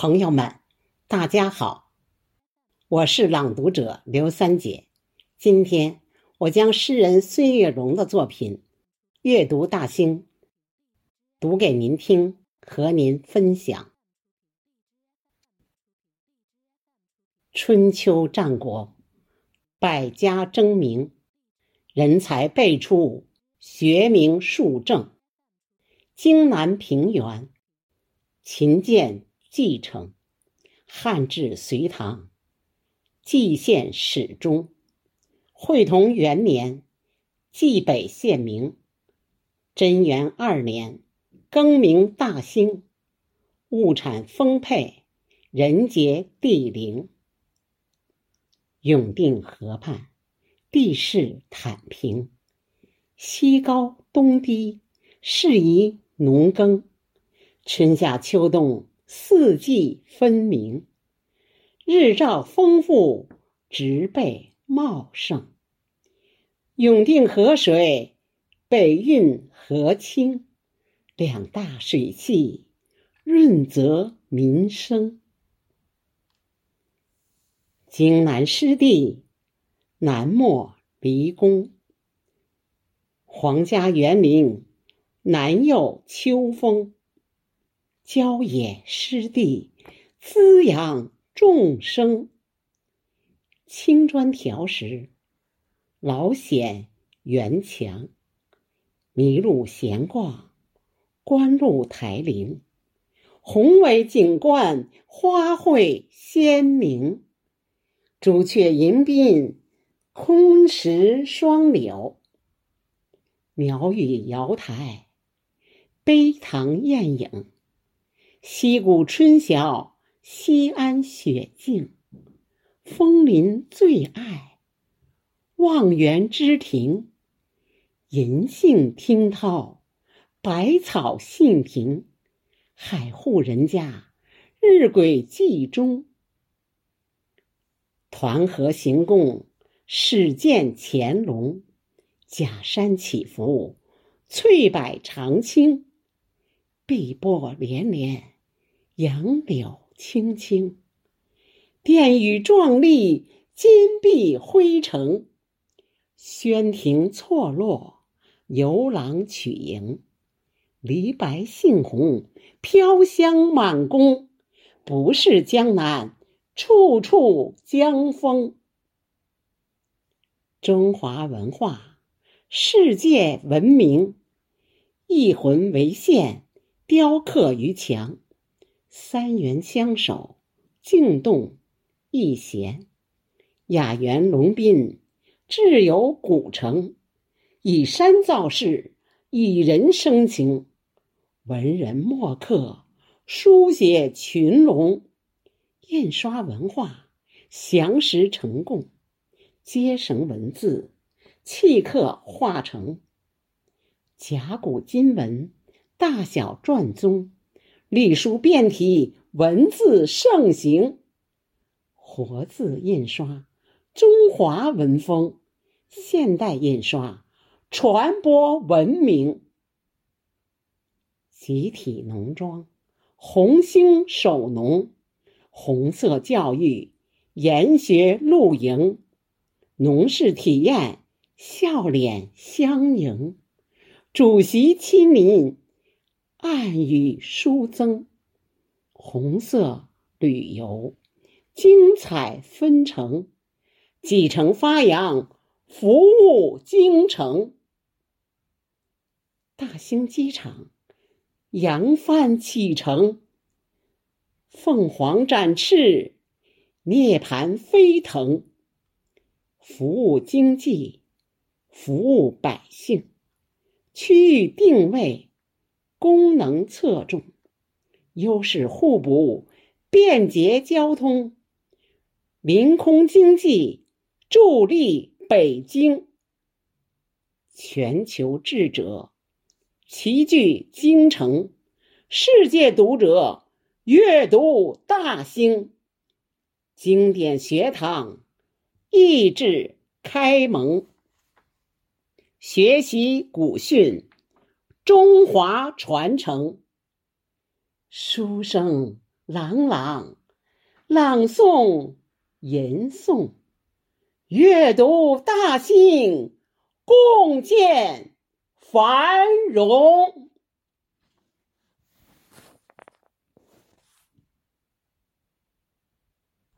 朋友们，大家好，我是朗读者刘三姐。今天我将诗人孙月荣的作品《阅读大兴》读给您听，和您分享。春秋战国，百家争鸣，人才辈出，学名树正。荆南平原，秦建。继承汉至隋唐，蓟县始终。会同元年，蓟北县名。贞元二年，更名大兴。物产丰沛，人杰地灵。永定河畔，地势坦平，西高东低，适宜农耕。春夏秋冬。四季分明，日照丰富，植被茂盛。永定河水北运河清，两大水系润泽民生。荆南湿地，南莫离宫。皇家园林，南佑秋风。郊野湿地，滋养众生。青砖条石，老险园墙。麋鹿闲逛，观鹿台林。宏伟景观，花卉鲜明。朱雀迎宾，空石双柳。鸟语瑶台，碑堂艳影。溪谷春晓，西安雪静，枫林最爱，望园之庭，银杏听涛，百草杏庭，海户人家，日晷记中。团河行宫，始见乾隆，假山起伏，翠柏长青。碧波连连，杨柳青青，殿宇壮丽，金碧辉城。轩庭错落，游廊曲营，梨白杏红，飘香满宫。不是江南，处处江风。中华文化，世界闻名，一魂为线。雕刻于墙，三元相守，静动一弦。雅园龙宾，志有古城。以山造势，以人生情。文人墨客，书写群龙。印刷文化，详实成贡。接绳文字，契刻化成甲骨金文。大小篆宗，隶书变体，文字盛行。活字印刷，中华文风；现代印刷，传播文明。集体农庄，红星守农；红色教育，研学露营。农事体验，笑脸相迎。主席亲临。暗语书增，红色旅游，精彩纷呈，几城发扬，服务京城。大兴机场，扬帆启程，凤凰展翅，涅槃飞腾，服务经济，服务百姓，区域定位。功能侧重，优势互补，便捷交通，临空经济助力北京。全球智者齐聚京城，世界读者阅读大兴，经典学堂益智开蒙，学习古训。中华传承，书声朗朗，朗诵吟诵，阅读大兴，共建繁荣。